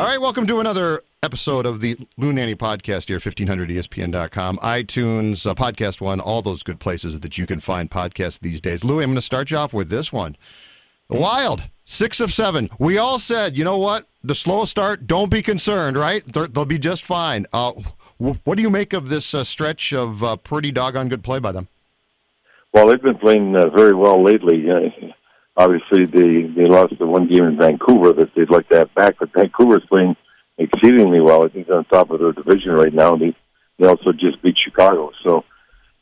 All right, welcome to another episode of the Lou Nanne podcast here, 1500ESPN.com, iTunes, uh, Podcast One, all those good places that you can find podcasts these days. Lou, I'm going to start you off with this one. The Wild, six of seven. We all said, you know what? The slow start, don't be concerned, right? They're, they'll be just fine. Uh, what do you make of this uh, stretch of uh, pretty doggone good play by them? Well, they've been playing uh, very well lately. Obviously they they lost the one game in Vancouver that they'd like to have back, but Vancouver's playing exceedingly well. I think they're on top of their division right now, and they they also just beat Chicago. So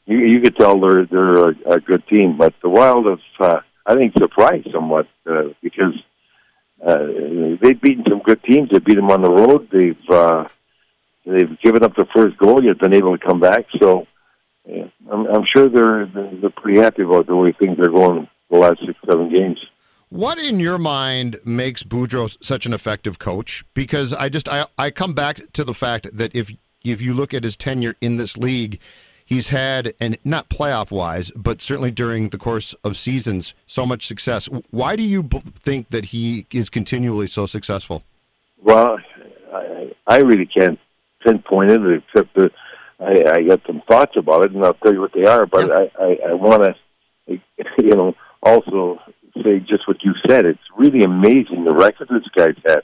you you could tell they're they're a, a good team. But the Wild have uh, I think surprised somewhat uh, because uh, they've beaten some good teams. They beat them on the road. They've uh, they've given up the first goal, yet been able to come back. So. Yeah, I'm, I'm sure they're they're pretty happy about the way things are going the last six, seven games. What in your mind makes Boudreau such an effective coach? Because I just I, I come back to the fact that if if you look at his tenure in this league, he's had and not playoff wise, but certainly during the course of seasons, so much success. Why do you think that he is continually so successful? Well, I, I really can't pinpoint it, except that I, I got some thoughts about it, and I'll tell you what they are. But yeah. I, I, I want to, you know, also say just what you said. It's really amazing the record this guy's had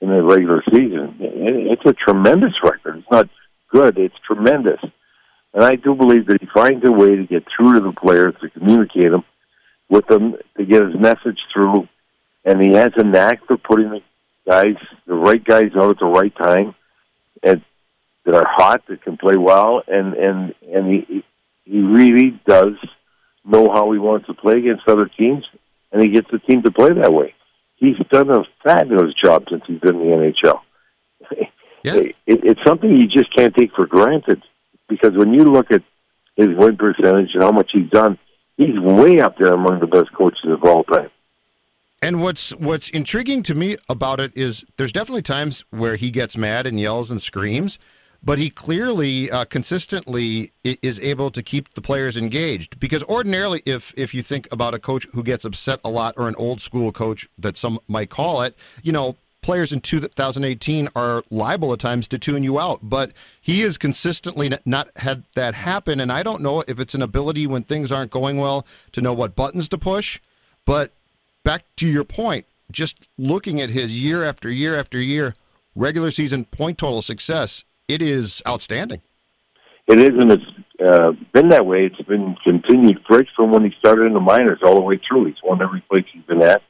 in the regular season. It's a tremendous record. It's not good. It's tremendous. And I do believe that he finds a way to get through to the players, to communicate them with them, to get his message through. And he has a knack for putting the guys, the right guys out at the right time, and that are hot, that can play well, and and and he he really does know how he wants to play against other teams, and he gets the team to play that way. He's done a fabulous job since he's been in the NHL. Yeah. It, it's something you just can't take for granted because when you look at his win percentage and how much he's done, he's way up there among the best coaches of all time. And what's what's intriguing to me about it is there's definitely times where he gets mad and yells and screams, but he clearly uh, consistently is able to keep the players engaged. Because ordinarily if if you think about a coach who gets upset a lot or an old school coach that some might call it you know players in 2018 are liable at times to tune you out. But he has consistently not had that happen. And i don't know if it's an ability when things aren't going well to know what buttons to push. But back to your point just looking at his year after year after year regular season point total success it is outstanding. It is, and it's uh, been that way. It's been continued right from when he started in the minors all the way through. He's won every place he's been at.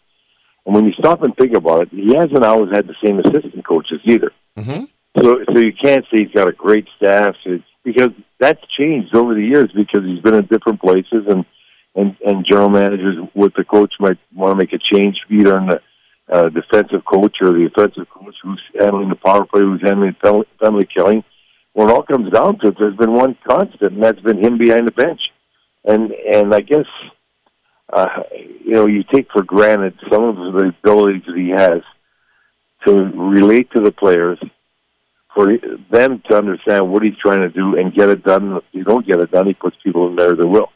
And when you stop and think about it, he hasn't always had the same assistant coaches either. Mm-hmm. So, so you can't say he's got a great staff it's, because that's changed over the years because he's been in different places and and and general managers with the coach might want to make a change either in the uh, defensive coach or the offensive coach who's handling the power play, who's handling penalty killing. When it all comes down to it, there's been one constant, and that's been him behind the bench. And and I guess uh, you know you take for granted some of the abilities that he has to relate to the players, for them to understand what he's trying to do and get it done. If you don't get it done, he puts people in there that will.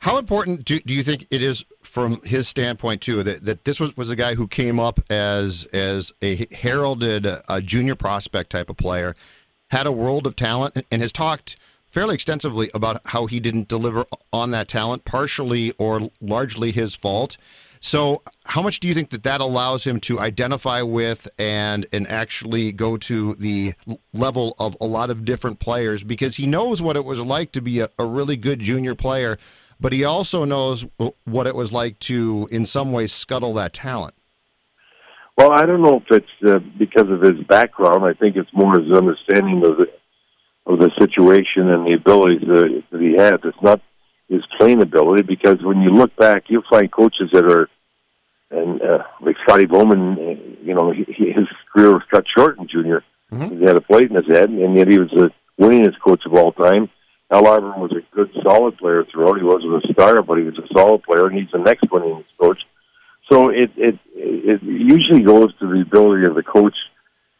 How important do, do you think it is from his standpoint too that, that this was, was a guy who came up as as a heralded uh, junior prospect type of player, had a world of talent, and has talked fairly extensively about how he didn't deliver on that talent, partially or largely his fault. So, how much do you think that that allows him to identify with and and actually go to the level of a lot of different players because he knows what it was like to be a, a really good junior player, but he also knows what it was like to, in some ways, scuttle that talent. Well, I don't know if it's uh, because of his background. I think it's more his understanding of the of the situation and the abilities that, that he has. It's not his playing ability because when you look back, you'll find coaches that are, and uh, like Scotty Bowman, uh, you know, he, his career was cut short in junior. Mm-hmm. He had a plate in his head, and yet he was the winningest coach of all time. Al Arbour was a good, solid player throughout. He wasn't a star, but he was a solid player, and he's the next winningest coach. So it it it usually goes to the ability of the coach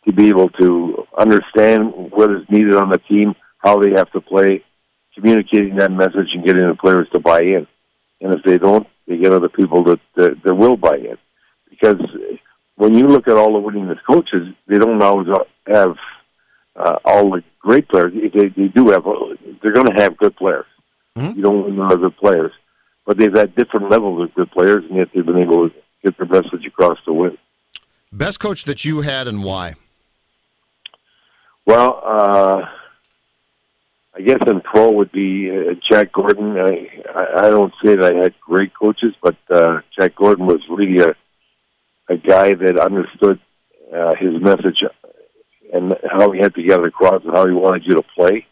to be able to understand what is needed on the team, how they have to play, communicating that message and getting the players to buy in. And if they don't, they get other people that that, that will buy in. Because when you look at all the winningest coaches, they don't always have uh, all the great players. They, they do have. They're going to have good players. Mm-hmm. You don't win other players, but they've had different levels of good players, and yet they've been able to get their message across to win. Best coach that you had, and why? Well, uh, I guess in pro would be uh, Jack Gordon. I, I don't say that I had great coaches, but uh, Jack Gordon was really a a guy that understood uh, his message and how he had to get across and how he wanted you to play.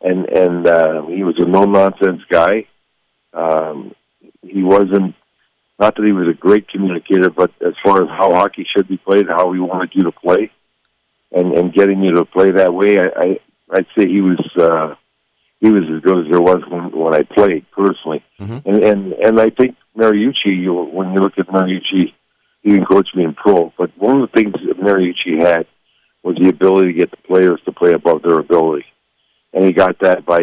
And and uh, he was a no nonsense guy. Um, he wasn't not that he was a great communicator, but as far as how hockey should be played, how he wanted you to play, and and getting you to play that way, I, I I'd say he was uh, he was as good as there was when when I played personally, mm-hmm. and and and I think Mariucci, you, when you look at Mariucci, he didn't coach me in pro, but one of the things that Mariucci had was the ability to get the players to play above their ability, and he got that by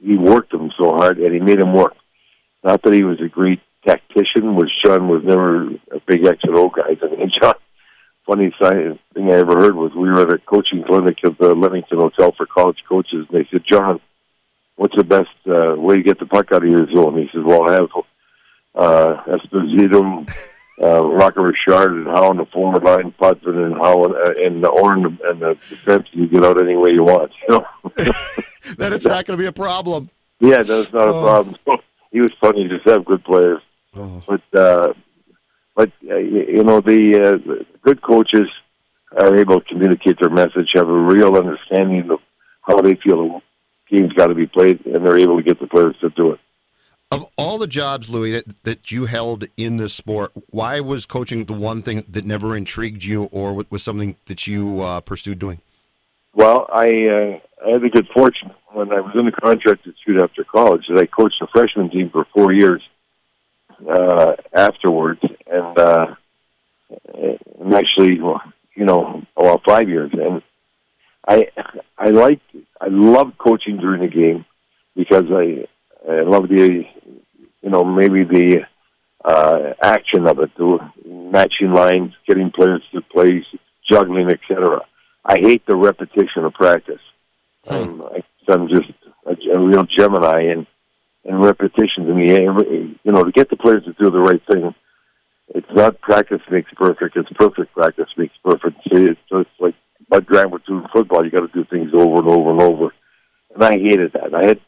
he worked them so hard and he made them work. Not that he was a great tactician, which John was never a big X and O guy. I mean, John funny thing I ever heard was we were at a coaching clinic at the Leamington Hotel for college coaches, and they said, "John, what's the best uh, way to get the puck out of your zone?" He says, "Well, I have uh, Esposito, uh, Rocket Richard, and how on the forward line, Putman, and how uh, and the Oren and the defense, you get out any way you want." You know, then it's not going to be a problem. Yeah, that's not oh. a problem. He was funny. Just have good players, oh. but. uh but uh, you know the, uh, the good coaches are able to communicate their message, have a real understanding of how they feel the game's got to be played, and they're able to get the players to do it. Of all the jobs, Louis, that, that you held in this sport, why was coaching the one thing that never intrigued you, or was something that you uh, pursued doing? Well, I uh, I had the good fortune when I was in the contract institute after college that I coached a freshman team for four years uh, afterwards, and uh, and actually, you know, well, five years, and I I liked I loved coaching during the game because I I love the you know maybe the uh, action of it, the matching lines, getting players to place, juggling, etc. I hate the repetition of practice. Hmm. I'm, I'm just a, a real Gemini, and and repetitions in the. You know, to get the players to do the right thing. It's not practice makes perfect. It's perfect practice makes perfect. See, it's, like Bud Grant was doing football. You got to do things over and over and over. And I hated that. I had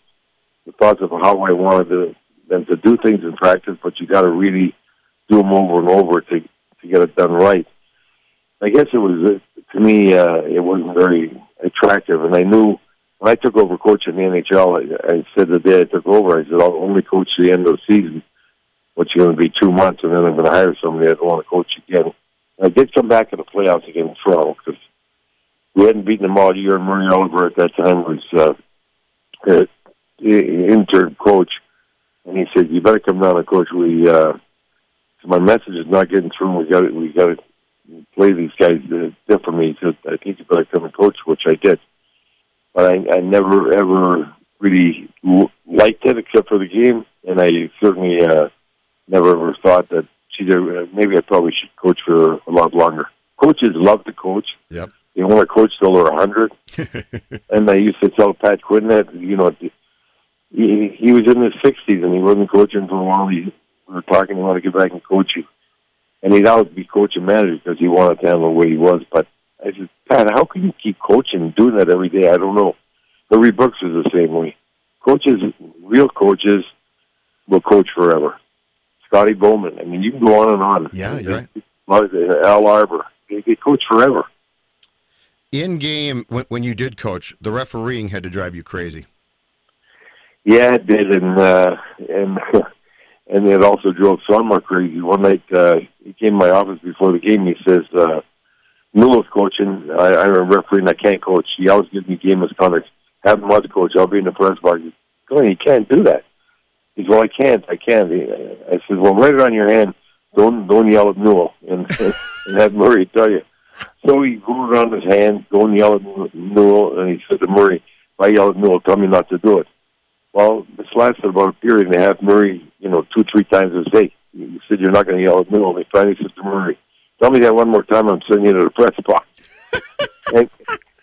the thoughts of how I wanted to, them to do things in practice, but you got to really do them over and over to to get it done right. I guess it was to me uh, it wasn't very attractive, and I knew when I took over coaching the NHL, I, I said the day I took over, I said I'll only coach the end of the season, which is going to be two months, and then I'm going to hire somebody that want to coach again. I did come back in the playoffs against Toronto because we hadn't beaten them all year, and Murray Oliver at that time was uh, uh, intern coach, and he said, "You better come down and coach. We uh, my message is not getting through. We got we got to play these guys differently. So I think you better come and coach, which I did." but I, I never ever really liked it except for the game, and I certainly uh, never ever thought that geez, uh, maybe I probably should coach for a lot longer. Coaches love to coach. Yep. They want to coach till they're a hundred. and I used to tell Pat Quinn that you know he he was in his sixties and he wasn't coaching for a while. He we were talking, he wanted to get back and coach you. And he'd always be coaching manager because he wanted to handle the way he was. But I said, Pat, how can you keep coaching and doing that every day? I don't know. Larry Brooks is the same way. Coaches, real coaches, will coach forever. Scotty Bowman. I mean, you can go on and on. Yeah, you're right. Uh, Al Arbour. They, they coach forever. In game, when, when you did coach, the refereeing had to drive you crazy. Yeah, it did, and uh, and and it also drove Sonmor crazy. One night, uh, he came to my office before the game. He says, uh, "Newell's coaching. I, I'm a referee, and I can't coach. He always gives me game misconduct. Have him as coach. I'll be in the press box. Go ahead, you can't do that." He says, "Well, I can't. I can't." I said, "Well, write it on your hand. Don't don't yell at Newell, and and have Murray tell you." So he wrote it on his hand. Don't yell at Newell, and he said to Murray, "If I yell at Newell, tell me not to do it." Well, this lasted about a period and a half. Murray, you know, two, three times a day. He said, You're not going to yell at. And he finally said to Murray, Tell me that one more time, I'm sending you to the press box. and,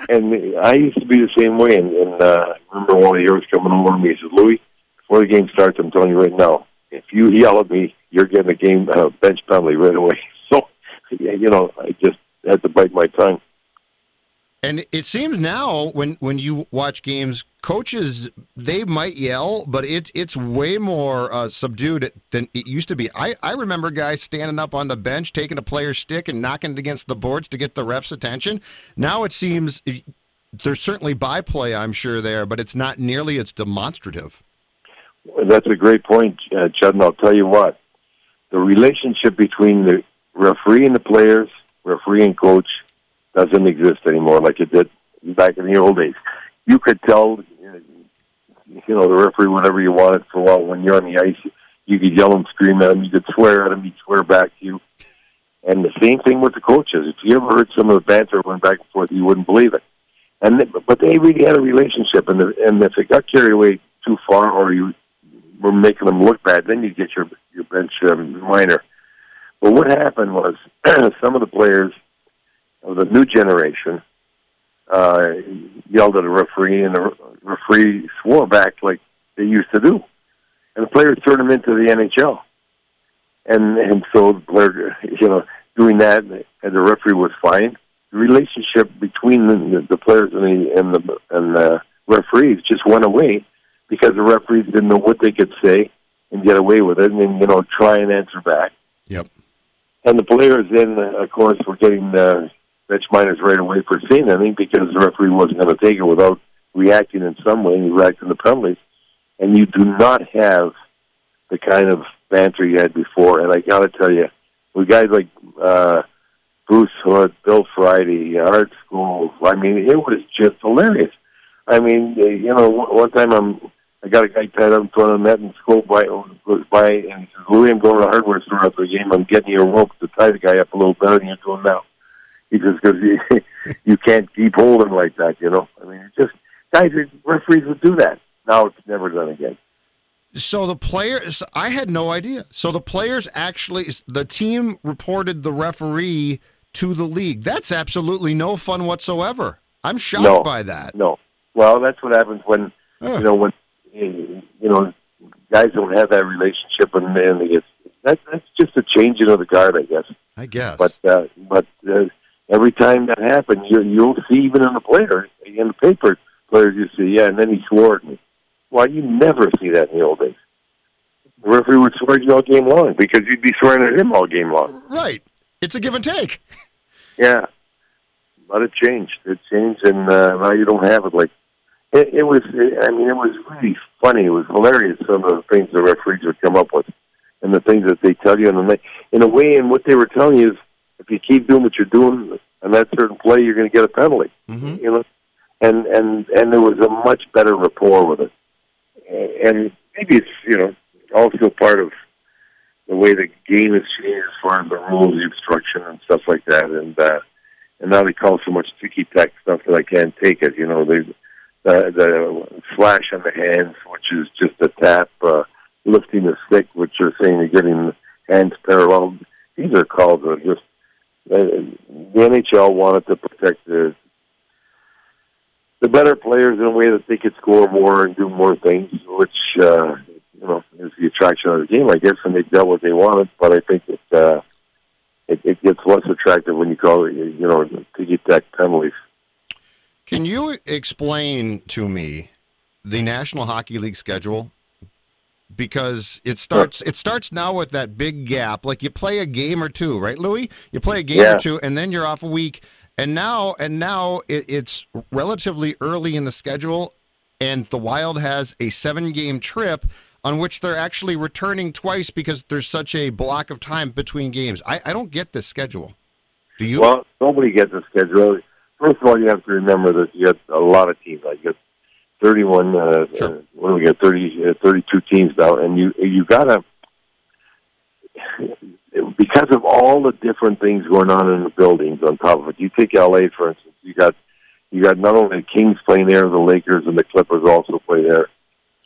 and I used to be the same way. And, and uh, I remember one of the years coming over to me. He said, Louis, before the game starts, I'm telling you right now, if you yell at me, you're getting a game uh, bench penalty right away. So, you know, I just had to bite my tongue. And it seems now when when you watch games, coaches they might yell, but it's it's way more uh, subdued than it used to be. I, I remember guys standing up on the bench, taking a player's stick and knocking it against the boards to get the ref's attention. Now it seems there's certainly byplay, I'm sure there, but it's not nearly as demonstrative. That's a great point, uh, Chud. And I'll tell you what, the relationship between the referee and the players, referee and coach, doesn't exist anymore like it did back in the old days. You could tell, you know, the referee whatever you wanted for a while. When you're on the ice, you could yell and scream at him. You could swear at him. He'd swear back to you. And the same thing with the coaches. If you ever heard some of the banter went back and forth, you wouldn't believe it. And but they really had a relationship, and the, and if it got carried away too far, or you were making them look bad, then you get your your bench um, minor. But what happened was some of the players of the new generation uh, yelled at a referee, and the referee swore back like they used to do, and the players turned him into the NHL. And and so the player, you know, doing that, and the referee was fine. The relationship between the, the players and the and the and the referees just went away because the referees didn't know what they could say and get away with it, and then you know try and answer back. Yep. And the players then, of course, were getting uh, bench minors right away for seeing anything because the referee wasn't going to take it without reacting in some way. He reacted to penalties, and you do not have the kind of banter you had before. And I got to tell you, with guys like uh, Bruce Hood, Bill Friday, Art Skov, I mean, it was just hilarious. I mean, you know, one time I'm I got a guy tied up in of the net and Scholes by goes by and he says, Louis, I'm going to the hardware store after the game. I'm getting you a rope to tie the guy up a little better than you're doing now. He because you, you can't keep holding like that, you know. I mean, it's just guys, referees would do that. Now it's never done again. So the players, I had no idea. So the players actually, the team reported the referee to the league. That's absolutely no fun whatsoever. I'm shocked no, by that. No. Well, that's what happens when you know when you know guys don't have that relationship, and then it's that, that's just a changing of the guard, I guess. I guess. But uh, but uh, every time that happens, you, you'll see even in the players in the paper players you see, yeah, and then he swore at me. Well, you never see that in the old days. The referee would swear at you all game long because you'd be swearing at him all game long. Right. It's a give and take. Yeah, but it changed. It changed, and uh, now you don't have it like it, it was. I mean, it was really funny. It was hilarious. Some of the things the referees would come up with, and the things that they tell you, and they, in a way, and what they were telling you is you keep doing what you're doing on that certain play, you're going to get a penalty. Mm-hmm. You know, and and and there was a much better rapport with it. And maybe it's you know also part of the way the game has changed as far as the rules, the obstruction, and stuff like that. And uh, and now they call so much ticky tack stuff that I can't take it. You know, they the the slash on the hands, which is just a tap, uh, lifting the stick, which you're saying you're getting hands parallel. These are calls that are just the NHL wanted to protect the the better players in a way that they could score more and do more things, which uh, you know is the attraction of the game, I guess, and they got what they wanted. But I think it uh, it, it gets less attractive when you call it, you know, ticky tack penalties. Can you explain to me the National Hockey League schedule? Because it starts it starts now with that big gap. Like you play a game or two, right, Louis? You play a game Yeah. or two, and then you're off a week. And now and now it, it's relatively early in the schedule, and the Wild has a seven game trip on which they're actually returning twice because there's such a block of time between games. I, I don't get this schedule. Do you? Well, nobody gets a schedule. First of all, you have to remember that you got a lot of teams. Like you got 31. Uh, Sure. uh, what do we got? 30, uh, 32 teams now, and you you gotta because of all the different things going on in the buildings. On top of it, you take LA for instance. You got you got not only the Kings playing there, the Lakers and the Clippers also play there,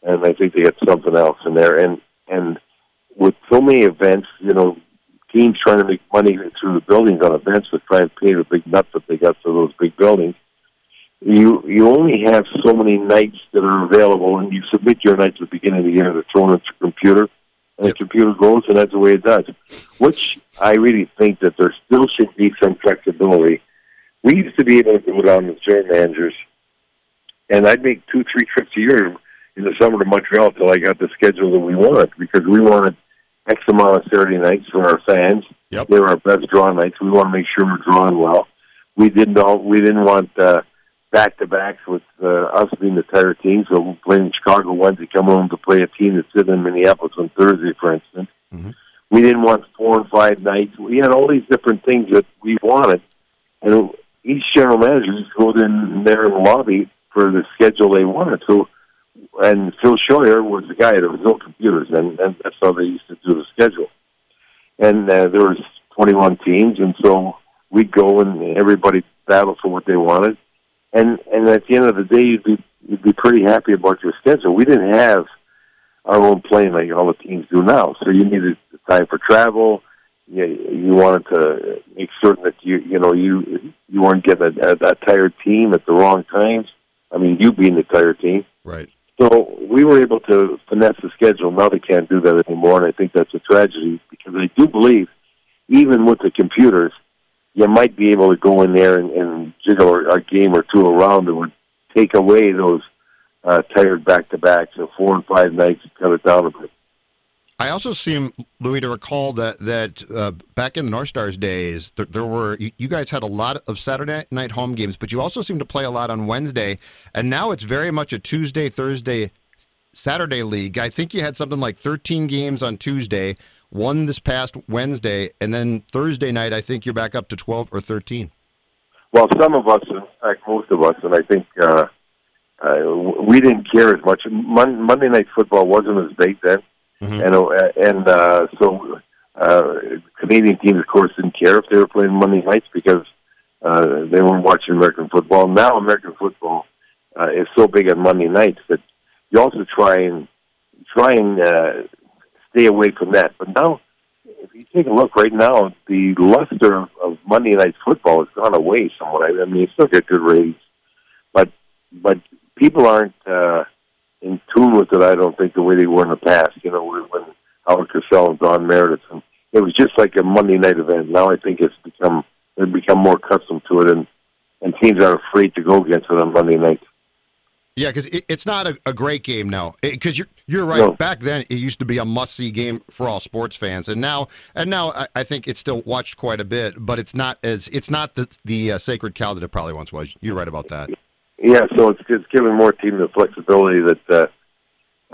and I think they got something else in there. And and with so many events, you know, teams trying to make money through the buildings on events to try and pay the big nuts that they got for those big buildings. You you only have so many nights that are available, and you submit your nights at the beginning of the year. They're thrown into the computer, and the computer goes, and that's the way it does. Which I really think that there still should be some flexibility. We used to be able to go down with general managers, and I'd make two, three trips a year in the summer to Montreal till I got the schedule that we wanted because we wanted X amount of Saturday nights for our fans. Yep. They were our best draw nights. We want to make sure we're drawing well. We didn't all, we didn't want uh, back to backs with uh, us being the tired team. So we're playing in Chicago Wednesday, come home to play a team that's sitting in Minneapolis on Thursday, for instance. Mhm. We didn't want four and five nights. We had all these different things that we wanted, and each general manager just goes in there in the lobby for the schedule they wanted. So and Phil Scheuer was the guy. There was no computers, and, and that's how they used to do the schedule. And uh, there was 21 teams, and so we'd go and everybody battled for what they wanted. And and at the end of the day, you'd be you'd be pretty happy about your schedule. We didn't have our own plane like all the teams do now, so you needed time for travel. You, you wanted to make certain that you you know you you weren't getting a, a, a tired team at the wrong times. I mean, you being the tired team. right. So we were able to finesse the schedule. Now they can't do that anymore, and I think that's a tragedy because I do believe, even with the computers, you might be able to go in there and, and jiggle a game or two around that would take away those uh, tired back to backs. So four and five nights, cut it down a bit. I also seem, Louis, to recall that that uh, back in the North Stars days, there, there were you, you guys had a lot of Saturday night home games, but you also seem to play a lot on Wednesday, and now it's very much a Tuesday, Thursday, Saturday league. I think you had something like 13 games on Tuesday, one this past Wednesday, and then Thursday night, I think you're back up to 12 or 13. Well, some of us, in fact, most of us, and I think uh, uh, we didn't care as much. Mon- Monday night football wasn't as big then. Mhm. And uh, and uh, so uh, Canadian teams, of course, didn't care if they were playing Monday nights because uh, they weren't watching American football. Now American football uh, is so big on Monday nights that you also try and try and uh, stay away from that. But now, if you take a look right now, the luster of, of Monday night football has gone away somewhat. I, mean, you still get good ratings, but but people aren't. Uh, in tune with it. I don't think the way they were in the past. You know, when when Howard Cosell and Don Meredith, and it was just like a Monday night event. Now I think it's become they've become more accustomed to it, and and teams are afraid to go against it on Monday night. Yeah, because it, it's not a, a great game now. Because you're you're right. No. Back then, it used to be a must see game for all sports fans, and now and now I, I think it's still watched quite a bit, but it's not as it's not the the uh, sacred cow that it probably once was. You're right about that. Yeah, so it's it's giving more teams the flexibility that uh,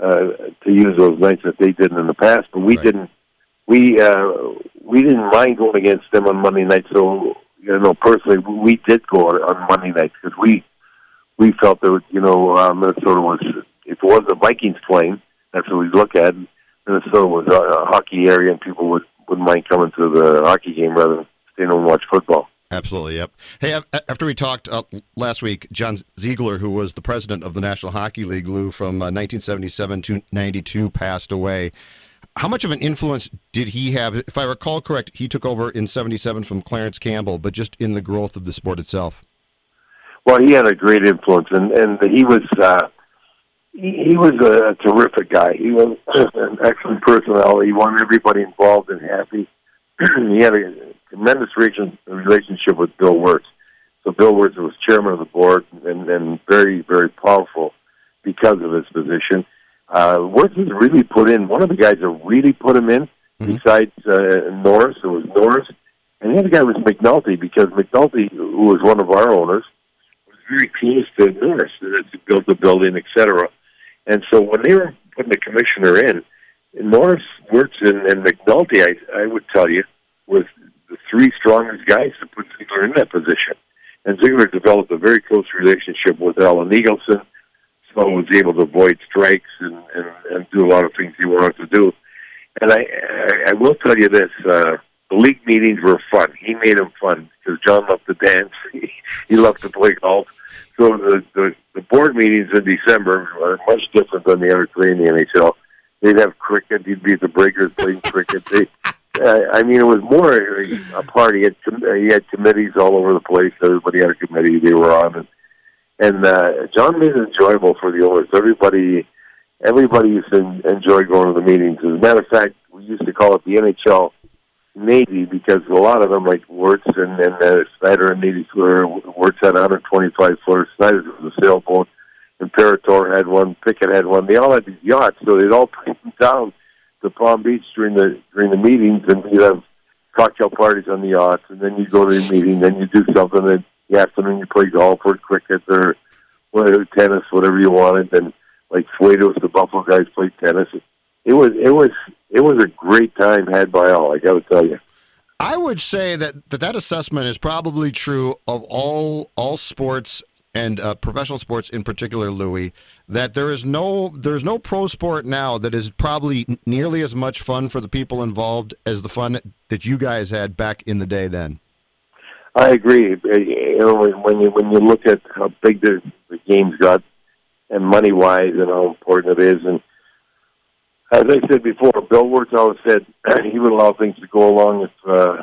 uh, to use those nights that they didn't in the past. But we Right. didn't. We uh, we didn't mind going against them on Monday night. So you know, personally, we did go on, on Monday nights because we we felt that you know uh, Minnesota was if it was the Vikings playing, that's what we look at. Minnesota was a, a hockey area, and people would wouldn't mind coming to the hockey game rather than staying home and watch football. Absolutely. Yep. Hey, after we talked uh, last week, John Ziegler, who was the president of the National Hockey League, Lou, from uh, 1977 to 92, passed away. How much of an influence did he have? If I recall correct, he took over in 77 from Clarence Campbell, but just in the growth of the sport itself. Well, he had a great influence, and and he was uh, he, he was a terrific guy. He was an excellent personality. He wanted everybody involved and happy. he had a tremendous relationship with Bill Wirtz. So Bill Wirtz was chairman of the board and, and very, very powerful because of his position. Uh, Wirtz has really put in, one of the guys that really put him in, mm-hmm. besides uh, Norris, it was Norris, and the other guy was McNulty because McNulty, who was one of our owners, very close to Norris to build the building, etc. And so when they were putting the commissioner in, Norris, Wirtz, and, and McNulty, I, I would tell you, was the three strongest guys to put Ziegler in that position. And Ziegler developed a very close relationship with Alan Eagleson, so was able to avoid strikes and, and, and do a lot of things he wanted to do. And I, I, I will tell you this, uh, the league meetings were fun. He made them fun because John loved to dance. he loved to play golf. So the, the the board meetings in December are much different than the other three in the NHL. They'd have cricket. You'd be at the Breakers playing cricket. They, uh, I mean, it was more a party. He had, he had committees all over the place. Everybody had a committee they were on, and and uh, John made it enjoyable for the owners. Everybody, everybody used to enjoy going to the meetings. As a matter of fact, we used to call it the NHL Navy because a lot of them, like Wirtz and, and uh, Snider and Navy Square, Wirtz had 125 footers, Snider was a sailboat, Imperator had one, Pickett had one. They all had these yachts, so they'd all bring down to Palm Beach during the during the meetings, and you'd have cocktail parties on the yachts, and then you go to the meeting, then you do something, and the afternoon you play golf or cricket or whatever, tennis, whatever you wanted, and like Suedos, the Buffalo guys played tennis. It was it was it was a great time had by all. I got to tell you. I would say that, that that assessment is probably true of all all sports and uh, professional sports in particular, Louis. That there is no there's no pro sport now that is probably nearly as much fun for the people involved as the fun that you guys had back in the day. Then, I agree. You know, when you when you look at how big the, the games got and money wise and how important it is, and as I said before, Bill Wirtz always said he would allow things to go along if uh,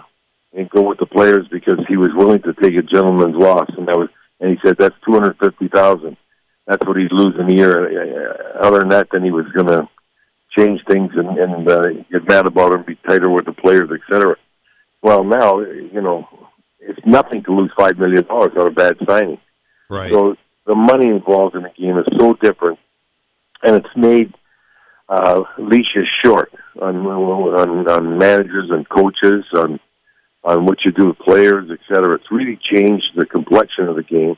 and go with the players because he was willing to take a gentleman's loss, and that was and he said that's two hundred fifty thousand. That's what he'd lose in a year. Other than that, then he was going to change things and, and uh, get mad about it and be tighter with the players, etc. Well, now you know it's nothing to lose five million dollars on a bad signing. Right. So the money involved in the game is so different, and it's made uh, leash is short on, on on managers and coaches on on what you do with players, et cetera. It's really changed the complexion of the game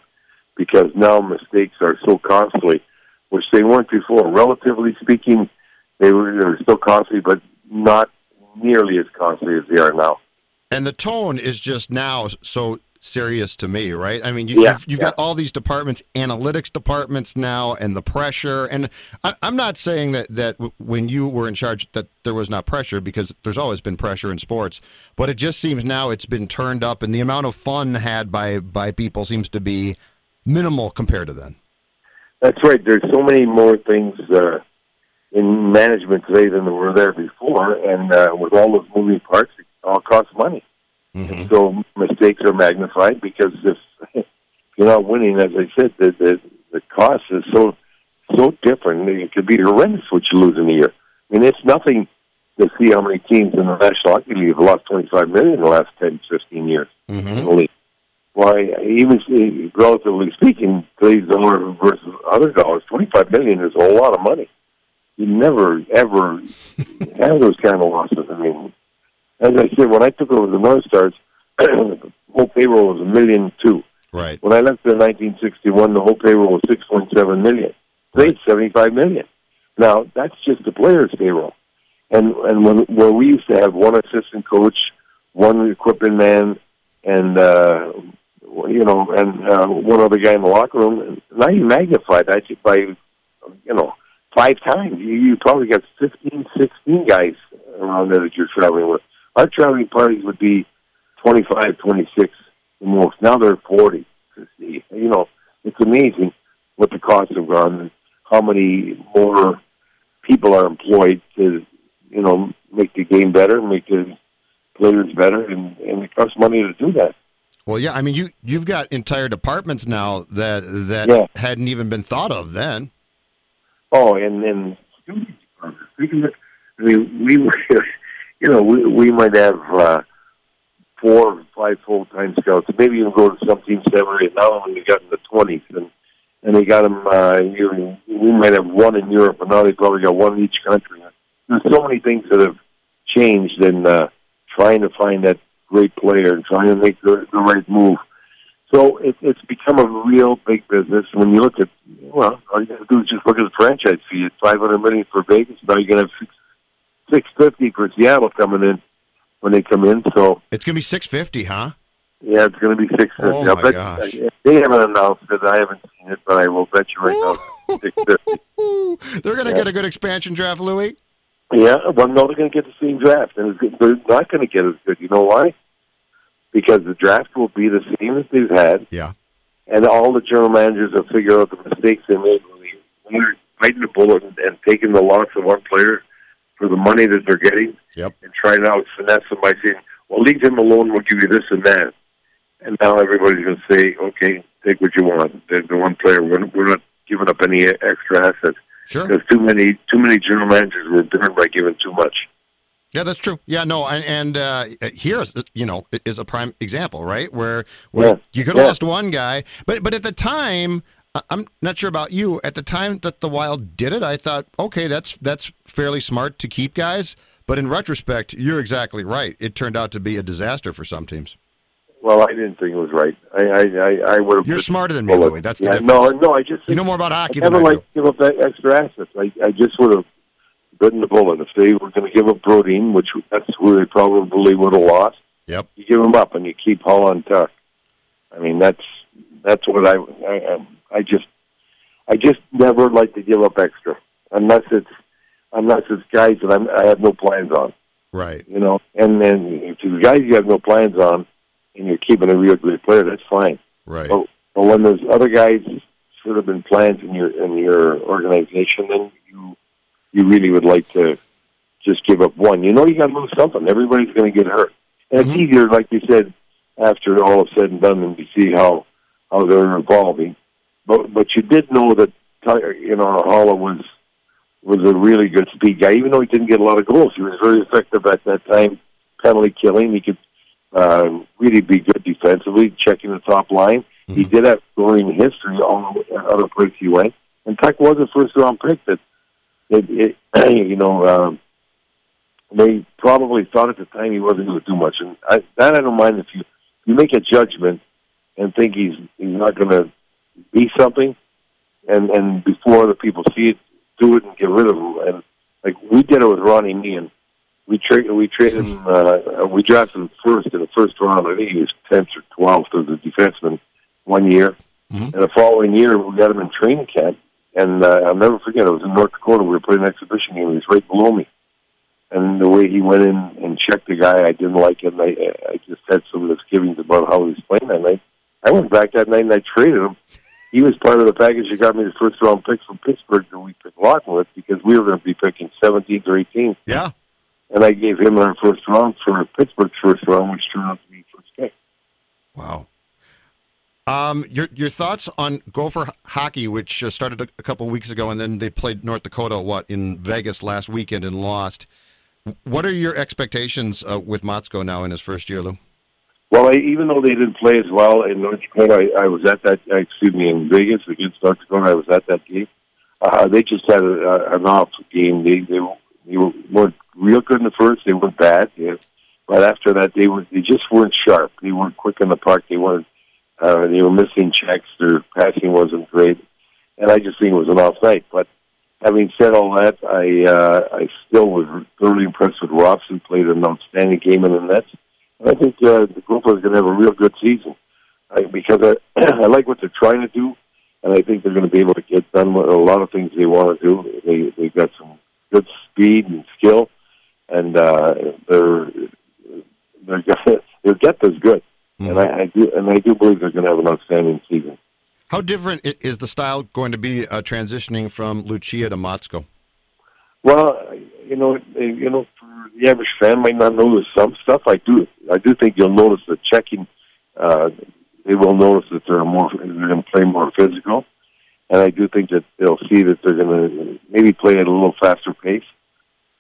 because now mistakes are so costly, which they weren't before. Relatively speaking, they were, they were still costly, but not nearly as costly as they are now. And the tone is just now so serious to me, right? I mean, you, yeah, you've, you've yeah. got all these departments, analytics departments now, and the pressure. And I, am not saying that that when you were in charge that there was not pressure because there's always been pressure in sports, but it just seems now it's been turned up, and the amount of fun had by by people seems to be minimal compared to then. That's right. There's so many more things. Uh, in management today than there were there before, and uh, with all those moving parts, it all costs money. Mm-hmm. So mistakes are magnified because if you're not winning, as I said, the the, the cost is so so different. It could be horrendous what you lose in a year. I mean, it's nothing to see how many teams in the National Hockey League have lost 25 million in the last 10, 15 years mm-hmm. in the league. Why, even relatively speaking, today's dollar versus other dollars, 25 million is a whole lot of money. You never, ever have those kind of losses. I mean, as I said, when I took over the North Stars, the whole payroll was a million two. Right. When I left in 1961, the whole payroll was 6.7 million. Today, right. 75 million. Now that's just the players' payroll, and and when where we used to have one assistant coach, one equipment man, and uh, you know, and uh, one other guy in the locker room. Now you magnify that by, you know, five times. You, you probably got 15, 16 guys around there that you're traveling with. Our traveling parties would be 25, 26 the most. Now they're 40. You know, it's amazing what the costs have gone and how many more people are employed to, you know, make the game better, make the players better, and, and it costs money to do that. Well, yeah, I mean, you you've got entire departments now that that yeah. hadn't even been thought of then. Oh, and then we can. I mean, we you know we we might have uh, four or five full time scouts, maybe even go to some teams seven or eight now when we got in the twenties and and they got them. Uh, you, we might have one in Europe, but now they probably got one in each country. There's so many things that have changed in uh, trying to find that great player and trying to make the, the right move. So it, it's become a real big business. When you look at, well, all you got to do is just look at the franchise fee. It's five hundred million for Vegas. Now you're going to have six fifty for Seattle coming in when they come in. So it's going to be six fifty, huh? Yeah, it's going to be six fifty. Oh my gosh! They haven't announced it. I haven't seen it, but I will bet you right now six fifty. They're going to yeah. get a good expansion draft, Louis. Yeah, well, no, they're going to get the same draft, and they're not going to get as good. You know why? Because the draft will be the same as they've had. Yeah. And all the general managers will figure out the mistakes they made when they're biting the bullet and, and taking the loss of one player for the money that they're getting. Yep. And trying out finesse them by saying, "Well, leave him alone. We'll give you this and that." And now everybody's going to say, "Okay, take what you want." The, the one player, we're, we're not giving up any extra assets. Sure. Because too many too many general managers were burned by giving too much. Yeah, that's true. Yeah, no, and, and uh, here's you know is a prime example, right? Where where yeah. you could have yeah. lost one guy, but but at the time, I'm not sure about you. At the time that the Wild did it, I thought, okay, that's that's fairly smart to keep guys. But in retrospect, you're exactly right. It turned out to be a disaster for some teams. Well, I didn't think it was right. I I I, I would have. You're smarter than me, Louis. That's the yeah, difference. No, no, I just you know more about hockey I than I like give up that extra assets. I I just would have bitten the bullet if they were going to give up Brodin, which that's who they probably would have lost. Yep. You give them up and you keep Haula on Tuch. I mean, that's that's what I I I just I just never like to give up extra unless it's unless it's guys that I'm, I have no plans on. Right. You know, and then if the guys you have no plans on and you're keeping a real great player, that's fine. Right. But, but when there's other guys should have been plans in your in your organization, then you you really would like to just give up one. You know, you got to lose something. Everybody's going to get hurt, and mm-hmm. it's easier, like you said, after all is said and done, and you see how how they're evolving. But but you did know that you know Haula was was a really good speed guy, even though he didn't get a lot of goals. He was very effective at that time, penalty killing. He could uh, really be good defensively, checking the top line. Mm-hmm. He did have scoring history all the other places he went. And Tuch was a first round pick that, it, it, you know, um, they probably thought at the time he wasn't going to do much. And I, that I don't mind if you you make a judgment and think he's he's not going to be something, and and before other people see it, do it and get rid of him. And like we did it with Ronnie Meighan we traded we traded him uh, we drafted him first in the first round. I think he was tenth or twelfth as a defenseman one year. Mm-hmm. And the following year we got him in training camp and uh, I'll never forget it was in North Dakota, we were playing an exhibition game, he was right below me. And the way he went in and checked the guy, I didn't like him. I I just had some misgivings about how he was playing that night. I went back that night and I traded him. He was part of the package that got me the first round pick from Pittsburgh that we picked Lawton with because we were going to be picking 17th or 18th. Yeah and I gave him our first round for Pittsburgh's first round, which turned out to be first pick. Wow. Um, your your thoughts on Gopher hockey, which uh, started a, a couple weeks ago, and then they played North Dakota what in Vegas last weekend and lost. What are your expectations uh, with Motzko now in his first year, Lou? Well, I, even though they didn't play as well in North Dakota, I, I was at that. Excuse me, in Vegas against North Dakota, I was at that game. Uh, they just had a, a, an off game. They they they weren't real good in the first. They weren't bad. Yeah. But after that, they were they just weren't sharp. They weren't quick in the park. They weren't. Uh, they were missing checks. Their passing wasn't great, and I just think it was an off night. But having said all that, I uh, I still was thoroughly impressed with Robson. Played an outstanding game in the nets, I think uh, the group is going to have a real good season I, because I I like what they're trying to do, and I think they're going to be able to get done with a lot of things they want to do. They they've got some good speed and skill, and uh, their their their depth is good, mm-hmm. and I, I do and I do believe they're going to have an outstanding season. How different is the style going to be uh, transitioning from Lucia to Motzko? Well, you know, you know, the average fan might not notice some stuff. I do, I do think you'll notice the checking. Uh, they will notice that they're more, they're going to play more physical, and I do think that they'll see that they're going to maybe play at a little faster pace.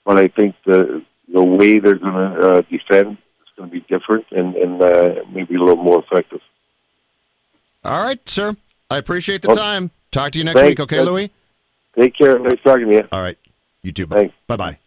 But I think the the way they're going to uh, defend is going to be different and and uh, maybe a little more effective. All right, sir. I appreciate the Well, time. Talk to you next thanks. week, okay, Louis? Take care. Nice talking to you. All right. You too. Thanks. Bye bye.